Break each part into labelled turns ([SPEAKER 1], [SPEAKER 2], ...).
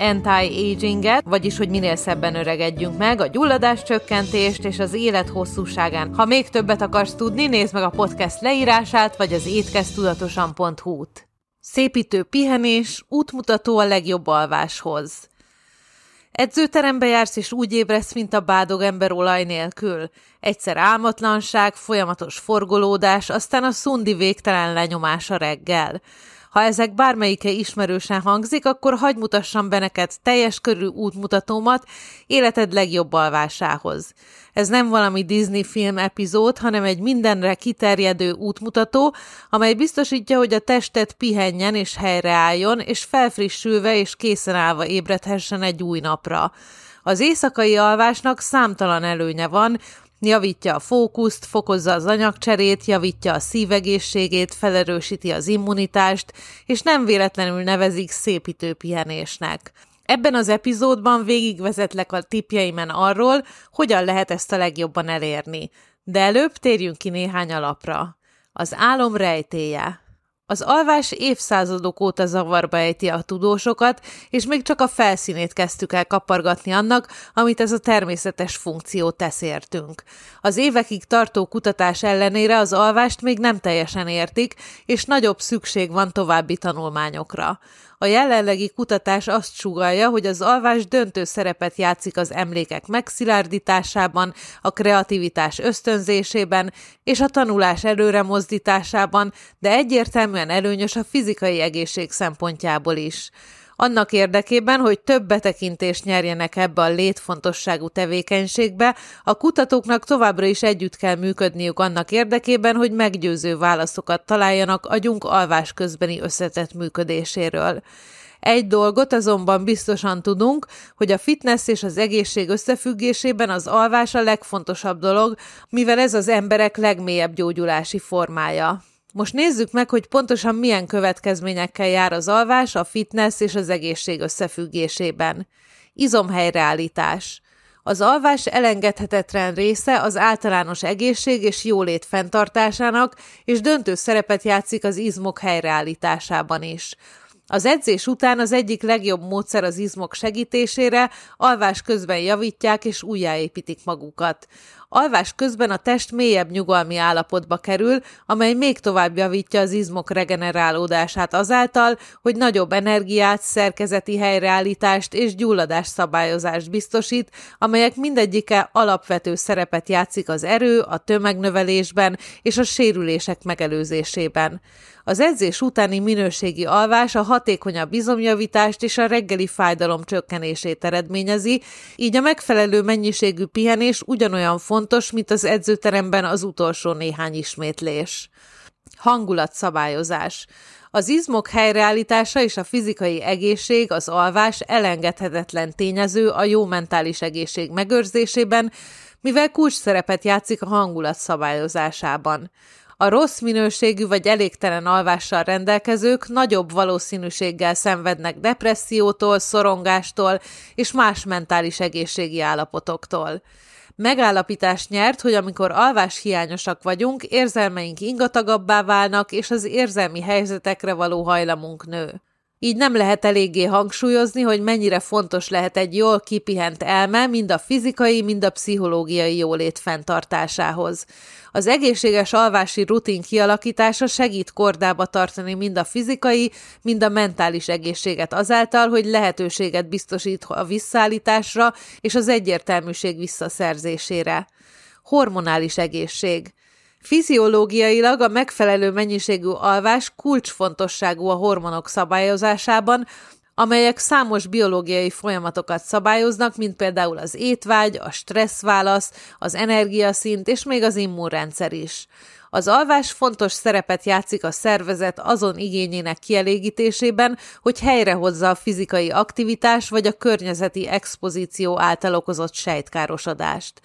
[SPEAKER 1] anti-aginget, vagyis hogy minél szebben öregedjünk meg, a gyulladás csökkentést és az élet hosszúságán. Ha még többet akarsz tudni, nézd meg a podcast leírását, vagy az étkeztudatosan.hu-t. Szépítő pihenés, útmutató a legjobb alváshoz. Edzőterembe jársz, és úgy ébresz, mint a bádog ember olaj nélkül. Egyszer álmatlanság, folyamatos forgolódás, aztán a szundi végtelen lenyomása reggel. Ha ezek bármelyike ismerősen hangzik, akkor hagy mutassam be neked teljes körű útmutatómat életed legjobb alvásához. Ez nem valami Disney film epizód, hanem egy mindenre kiterjedő útmutató, amely biztosítja, hogy a tested pihenjen és helyreálljon, és felfrissülve és készen állva ébredhessen egy új napra. Az éjszakai alvásnak számtalan előnye van, Javítja a fókuszt, fokozza az anyagcserét, javítja a szívegészségét, felerősíti az immunitást, és nem véletlenül nevezik szépítő pihenésnek. Ebben az epizódban végigvezetlek a tipjeimen arról, hogyan lehet ezt a legjobban elérni. De előbb térjünk ki néhány alapra. Az álom rejtéje. Az alvás évszázadok óta zavarba ejti a tudósokat, és még csak a felszínét kezdtük el kapargatni annak, amit ez a természetes funkció tesz értünk. Az évekig tartó kutatás ellenére az alvást még nem teljesen értik, és nagyobb szükség van további tanulmányokra. A jelenlegi kutatás azt sugalja, hogy az alvás döntő szerepet játszik az emlékek megszilárdításában, a kreativitás ösztönzésében és a tanulás előre mozdításában, de egyértelműen előnyös a fizikai egészség szempontjából is annak érdekében, hogy több betekintést nyerjenek ebbe a létfontosságú tevékenységbe, a kutatóknak továbbra is együtt kell működniük annak érdekében, hogy meggyőző válaszokat találjanak agyunk alvás közbeni összetett működéséről. Egy dolgot azonban biztosan tudunk, hogy a fitness és az egészség összefüggésében az alvás a legfontosabb dolog, mivel ez az emberek legmélyebb gyógyulási formája. Most nézzük meg, hogy pontosan milyen következményekkel jár az alvás, a fitness és az egészség összefüggésében. Izomhelyreállítás. Az alvás elengedhetetlen része az általános egészség és jólét fenntartásának, és döntő szerepet játszik az izmok helyreállításában is. Az edzés után az egyik legjobb módszer az izmok segítésére, alvás közben javítják és újjáépítik magukat. Alvás közben a test mélyebb nyugalmi állapotba kerül, amely még tovább javítja az izmok regenerálódását azáltal, hogy nagyobb energiát, szerkezeti helyreállítást és gyulladás szabályozást biztosít, amelyek mindegyike alapvető szerepet játszik az erő, a tömegnövelésben és a sérülések megelőzésében. Az edzés utáni minőségi alvás a hatékonyabb izomjavítást és a reggeli fájdalom csökkenését eredményezi, így a megfelelő mennyiségű pihenés ugyanolyan fontos, mint az edzőteremben az utolsó néhány ismétlés. Hangulatszabályozás. Az izmok helyreállítása és a fizikai egészség, az alvás elengedhetetlen tényező a jó mentális egészség megőrzésében, mivel kulcs szerepet játszik a hangulat szabályozásában. A rossz minőségű vagy elégtelen alvással rendelkezők nagyobb valószínűséggel szenvednek depressziótól, szorongástól és más mentális egészségi állapotoktól. Megállapítást nyert, hogy amikor alvás hiányosak vagyunk, érzelmeink ingatagabbá válnak, és az érzelmi helyzetekre való hajlamunk nő. Így nem lehet eléggé hangsúlyozni, hogy mennyire fontos lehet egy jól kipihent elme mind a fizikai, mind a pszichológiai jólét fenntartásához. Az egészséges alvási rutin kialakítása segít kordába tartani mind a fizikai, mind a mentális egészséget azáltal, hogy lehetőséget biztosít a visszaállításra és az egyértelműség visszaszerzésére. Hormonális egészség. Fiziológiailag a megfelelő mennyiségű alvás kulcsfontosságú a hormonok szabályozásában, amelyek számos biológiai folyamatokat szabályoznak, mint például az étvágy, a stresszválasz, az energiaszint és még az immunrendszer is. Az alvás fontos szerepet játszik a szervezet azon igényének kielégítésében, hogy helyrehozza a fizikai aktivitás vagy a környezeti expozíció által okozott sejtkárosodást.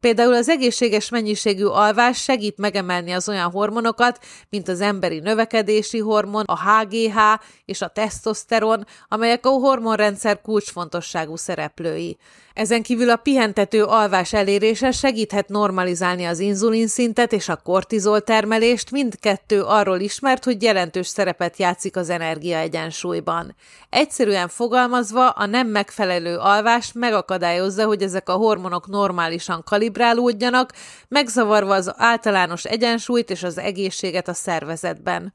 [SPEAKER 1] Például az egészséges mennyiségű alvás segít megemelni az olyan hormonokat, mint az emberi növekedési hormon, a HGH és a tesztoszteron, amelyek a hormonrendszer kulcsfontosságú szereplői. Ezen kívül a pihentető alvás elérése segíthet normalizálni az inzulinszintet és a kortizol termelést, mindkettő arról ismert, hogy jelentős szerepet játszik az energiaegyensúlyban. Egyszerűen fogalmazva, a nem megfelelő alvás megakadályozza, hogy ezek a hormonok normálisan kalibrálódjanak, megzavarva az általános egyensúlyt és az egészséget a szervezetben.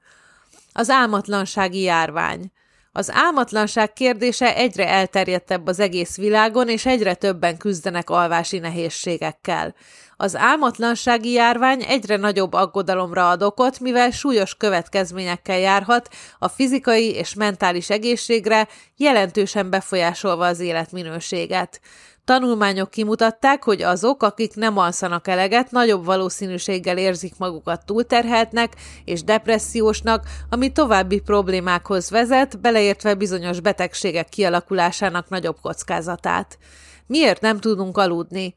[SPEAKER 1] Az álmatlansági járvány. Az álmatlanság kérdése egyre elterjedtebb az egész világon, és egyre többen küzdenek alvási nehézségekkel. Az álmatlansági járvány egyre nagyobb aggodalomra ad okot, mivel súlyos következményekkel járhat a fizikai és mentális egészségre, jelentősen befolyásolva az életminőséget. Tanulmányok kimutatták, hogy azok, akik nem alszanak eleget, nagyobb valószínűséggel érzik magukat túlterheltnek és depressziósnak, ami további problémákhoz vezet, beleértve bizonyos betegségek kialakulásának nagyobb kockázatát. Miért nem tudunk aludni?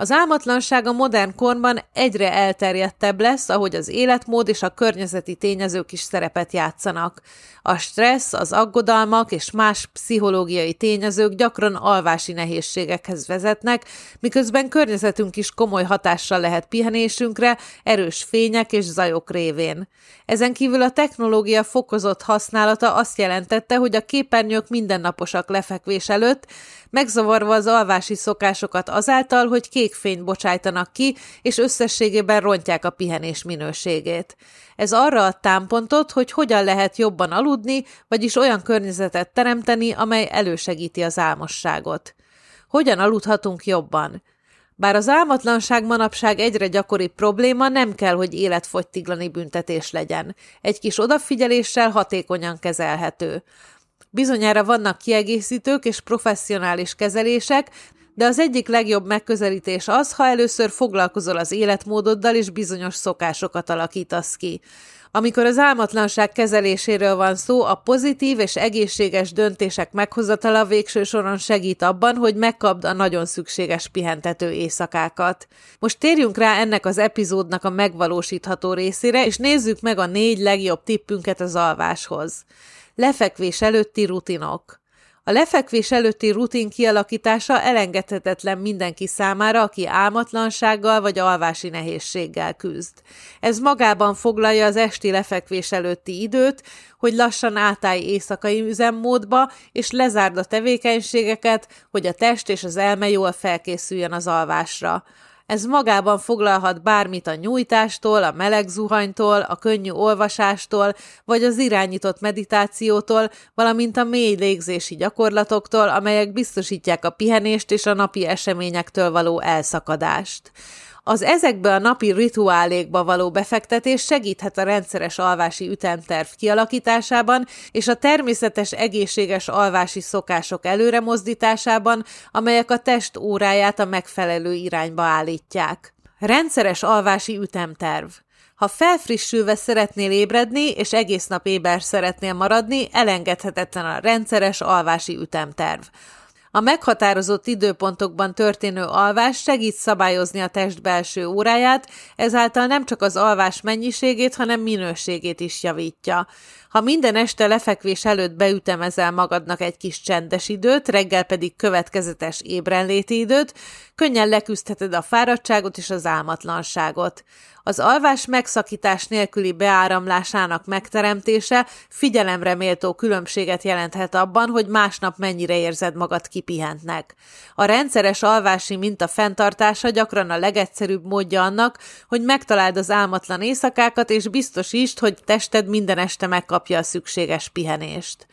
[SPEAKER 1] Az álmatlanság a modern korban egyre elterjedtebb lesz, ahogy az életmód és a környezeti tényezők is szerepet játszanak. A stressz, az aggodalmak és más pszichológiai tényezők gyakran alvási nehézségekhez vezetnek, miközben környezetünk is komoly hatással lehet pihenésünkre, erős fények és zajok révén. Ezen kívül a technológia fokozott használata azt jelentette, hogy a képernyők mindennaposak lefekvés előtt, megzavarva az alvási szokásokat azáltal, hogy kék fényt bocsájtanak ki, és összességében rontják a pihenés minőségét. Ez arra ad támpontot, hogy hogyan lehet jobban aludni, vagyis olyan környezetet teremteni, amely elősegíti az álmosságot. Hogyan aludhatunk jobban? Bár az álmatlanság manapság egyre gyakoribb probléma, nem kell, hogy életfogytiglani büntetés legyen. Egy kis odafigyeléssel hatékonyan kezelhető. Bizonyára vannak kiegészítők és professzionális kezelések, de az egyik legjobb megközelítés az, ha először foglalkozol az életmódoddal és bizonyos szokásokat alakítasz ki. Amikor az álmatlanság kezeléséről van szó, a pozitív és egészséges döntések meghozatala végső soron segít abban, hogy megkapd a nagyon szükséges pihentető éjszakákat. Most térjünk rá ennek az epizódnak a megvalósítható részére, és nézzük meg a négy legjobb tippünket az alváshoz. Lefekvés előtti rutinok. A lefekvés előtti rutin kialakítása elengedhetetlen mindenki számára, aki álmatlansággal vagy alvási nehézséggel küzd. Ez magában foglalja az esti lefekvés előtti időt, hogy lassan átállj éjszakai üzemmódba, és lezárd a tevékenységeket, hogy a test és az elme jól felkészüljön az alvásra. Ez magában foglalhat bármit a nyújtástól, a meleg zuhanytól, a könnyű olvasástól, vagy az irányított meditációtól, valamint a mély légzési gyakorlatoktól, amelyek biztosítják a pihenést és a napi eseményektől való elszakadást. Az ezekbe a napi rituálékba való befektetés segíthet a rendszeres alvási ütemterv kialakításában és a természetes egészséges alvási szokások előremozdításában, amelyek a test óráját a megfelelő irányba állítják. Rendszeres alvási ütemterv. Ha felfrissülve szeretnél ébredni, és egész nap éber szeretnél maradni, elengedhetetlen a rendszeres alvási ütemterv. A meghatározott időpontokban történő alvás segít szabályozni a test belső óráját, ezáltal nem csak az alvás mennyiségét, hanem minőségét is javítja. Ha minden este lefekvés előtt beütemezel magadnak egy kis csendes időt, reggel pedig következetes ébrenléti időt, könnyen leküzdheted a fáradtságot és az álmatlanságot. Az alvás megszakítás nélküli beáramlásának megteremtése figyelemre méltó különbséget jelenthet abban, hogy másnap mennyire érzed magad kipihentnek. A rendszeres alvási minta fenntartása gyakran a legegyszerűbb módja annak, hogy megtaláld az álmatlan éjszakákat, és biztosítsd, hogy tested minden este megkapja a szükséges pihenést.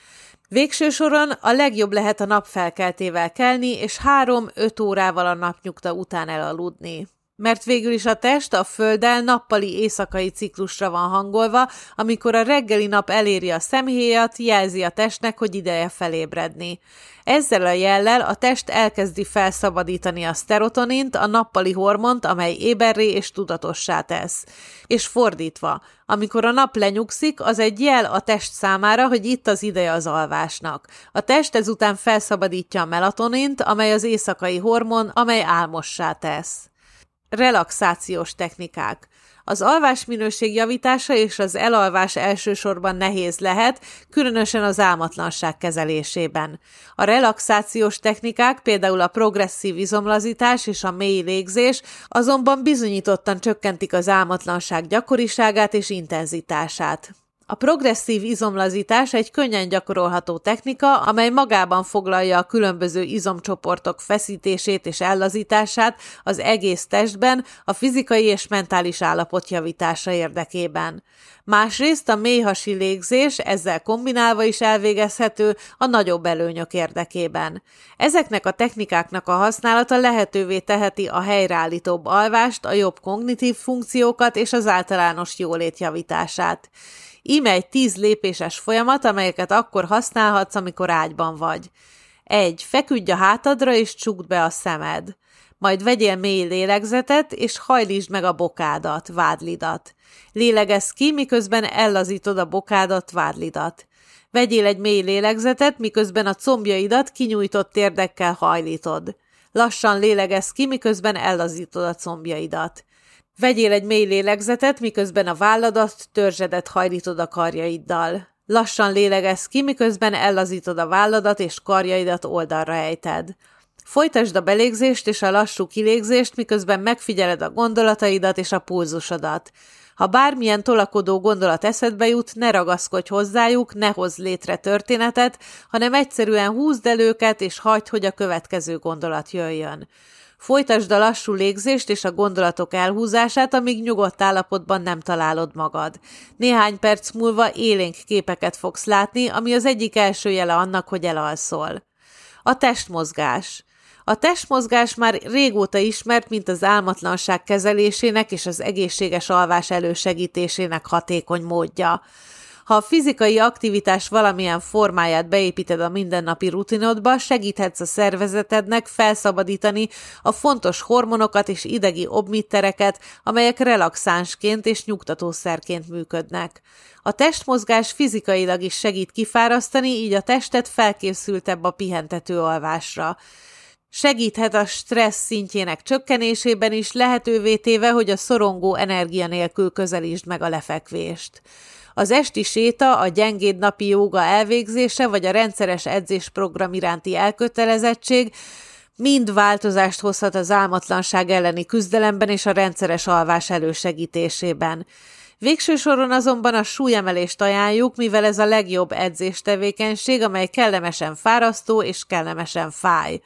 [SPEAKER 1] Végső soron a legjobb lehet a nap felkeltével kelni, és három-öt órával a napnyugta után elaludni. Mert végül is a test a Földdel nappali éjszakai ciklusra van hangolva, amikor a reggeli nap eléri a szemhéjat, jelzi a testnek, hogy ideje felébredni. Ezzel a jellel a test elkezdi felszabadítani a szterotonint, a nappali hormont, amely éberré és tudatossá tesz. És fordítva, amikor a nap lenyugszik, az egy jel a test számára, hogy itt az ideje az alvásnak. A test ezután felszabadítja a melatonint, amely az éjszakai hormon, amely álmossá tesz. Relaxációs technikák. Az alvás minőség javítása és az elalvás elsősorban nehéz lehet, különösen az álmatlanság kezelésében. A relaxációs technikák, például a progresszív izomlazítás és a mély légzés azonban bizonyítottan csökkentik az álmatlanság gyakoriságát és intenzitását. A progresszív izomlazítás egy könnyen gyakorolható technika, amely magában foglalja a különböző izomcsoportok feszítését és ellazítását az egész testben a fizikai és mentális állapot javítása érdekében. Másrészt a mélyhasi légzés ezzel kombinálva is elvégezhető a nagyobb előnyök érdekében. Ezeknek a technikáknak a használata lehetővé teheti a helyreállítóbb alvást, a jobb kognitív funkciókat és az általános jólét javítását. Íme egy tíz lépéses folyamat, amelyeket akkor használhatsz, amikor ágyban vagy. 1. Feküdj a hátadra és csukd be a szemed. Majd vegyél mély lélegzetet, és hajlítsd meg a bokádat, vádlidat. Lélegezz ki, miközben ellazítod a bokádat, vádlidat. Vegyél egy mély lélegzetet, miközben a combjaidat kinyújtott térdekkel hajlítod. Lassan lélegezz ki, miközben ellazítod a combjaidat. Vegyél egy mély lélegzetet, miközben a válladat, törzsedet hajlítod a karjaiddal. Lassan lélegezz ki, miközben ellazítod a válladat és karjaidat oldalra ejted. Folytasd a belégzést és a lassú kilégzést, miközben megfigyeled a gondolataidat és a pulzusodat. Ha bármilyen tolakodó gondolat eszedbe jut, ne ragaszkodj hozzájuk, ne hozz létre történetet, hanem egyszerűen húzd el őket, és hagyd, hogy a következő gondolat jöjjön. Folytasd a lassú légzést és a gondolatok elhúzását, amíg nyugodt állapotban nem találod magad. Néhány perc múlva élénk képeket fogsz látni, ami az egyik első jele annak, hogy elalszol. A testmozgás. A testmozgás már régóta ismert, mint az álmatlanság kezelésének és az egészséges alvás elősegítésének hatékony módja. Ha a fizikai aktivitás valamilyen formáját beépíted a mindennapi rutinodba, segíthetsz a szervezetednek felszabadítani a fontos hormonokat és idegi obmittereket, amelyek relaxánsként és nyugtatószerként működnek. A testmozgás fizikailag is segít kifárasztani, így a testet felkészültebb a pihentető alvásra. Segíthet a stressz szintjének csökkenésében is, lehetővé téve, hogy a szorongó energia nélkül közelítsd meg a lefekvést. Az esti séta, a gyengéd napi jóga elvégzése vagy a rendszeres edzésprogram iránti elkötelezettség mind változást hozhat az álmatlanság elleni küzdelemben és a rendszeres alvás elősegítésében. Végső soron azonban a súlyemelést ajánljuk, mivel ez a legjobb edzéstevékenység, amely kellemesen fárasztó és kellemesen fáj.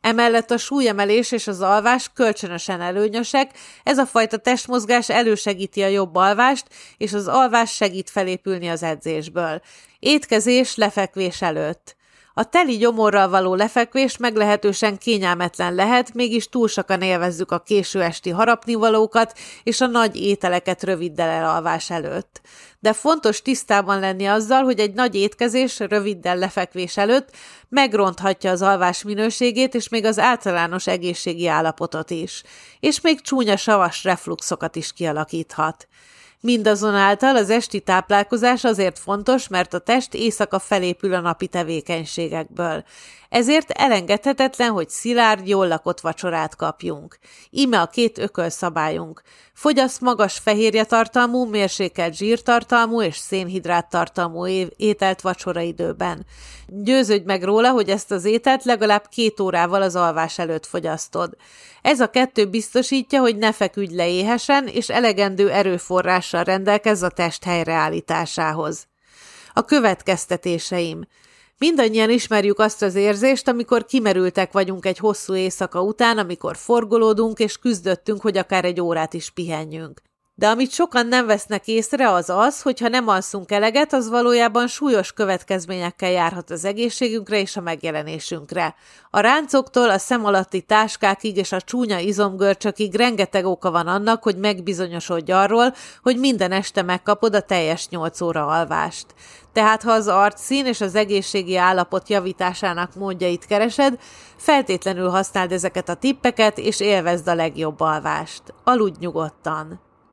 [SPEAKER 1] Emellett a súlyemelés és az alvás kölcsönösen előnyösek, ez a fajta testmozgás elősegíti a jobb alvást, és az alvás segít felépülni az edzésből. Étkezés lefekvés előtt. A teli gyomorral való lefekvés meglehetősen kényelmetlen lehet, mégis túl sokan élvezzük a késő esti harapnivalókat és a nagy ételeket röviddel elalvás előtt. De fontos tisztában lenni azzal, hogy egy nagy étkezés röviddel lefekvés előtt megronthatja az alvás minőségét és még az általános egészségi állapotot is, és még csúnya savas refluxokat is kialakíthat. Mindazonáltal az esti táplálkozás azért fontos, mert a test éjszaka felépül a napi tevékenységekből. Ezért elengedhetetlen, hogy szilárd, jól lakott vacsorát kapjunk. Íme a két ökölszabályunk. Fogyasz magas fehérje tartalmú, mérsékelt zsírtartalmú és szénhidrát tartalmú ételt vacsoraidőben. Győződj meg róla, hogy ezt az ételt legalább két órával az alvás előtt fogyasztod. Ez a kettő biztosítja, hogy ne feküdj le éhesen, és elegendő erőforrással rendelkezz a test helyreállításához. A következtetéseim. Mindannyian ismerjük azt az érzést, amikor kimerültek vagyunk egy hosszú éjszaka után, amikor forgolódunk és küzdöttünk, hogy akár egy órát is pihenjünk. De amit sokan nem vesznek észre, az az, hogy ha nem alszunk eleget, az valójában súlyos következményekkel járhat az egészségünkre és a megjelenésünkre. A ráncoktól a szem alatti táskákig és a csúnya izomgörcsökig rengeteg oka van annak, hogy megbizonyosodj arról, hogy minden este megkapod a teljes 8 óra alvást. Tehát ha az arcszín és az egészségi állapot javításának módjait keresed, feltétlenül használd ezeket a tippeket, és élvezd a legjobb alvást. Aludj nyugodtan!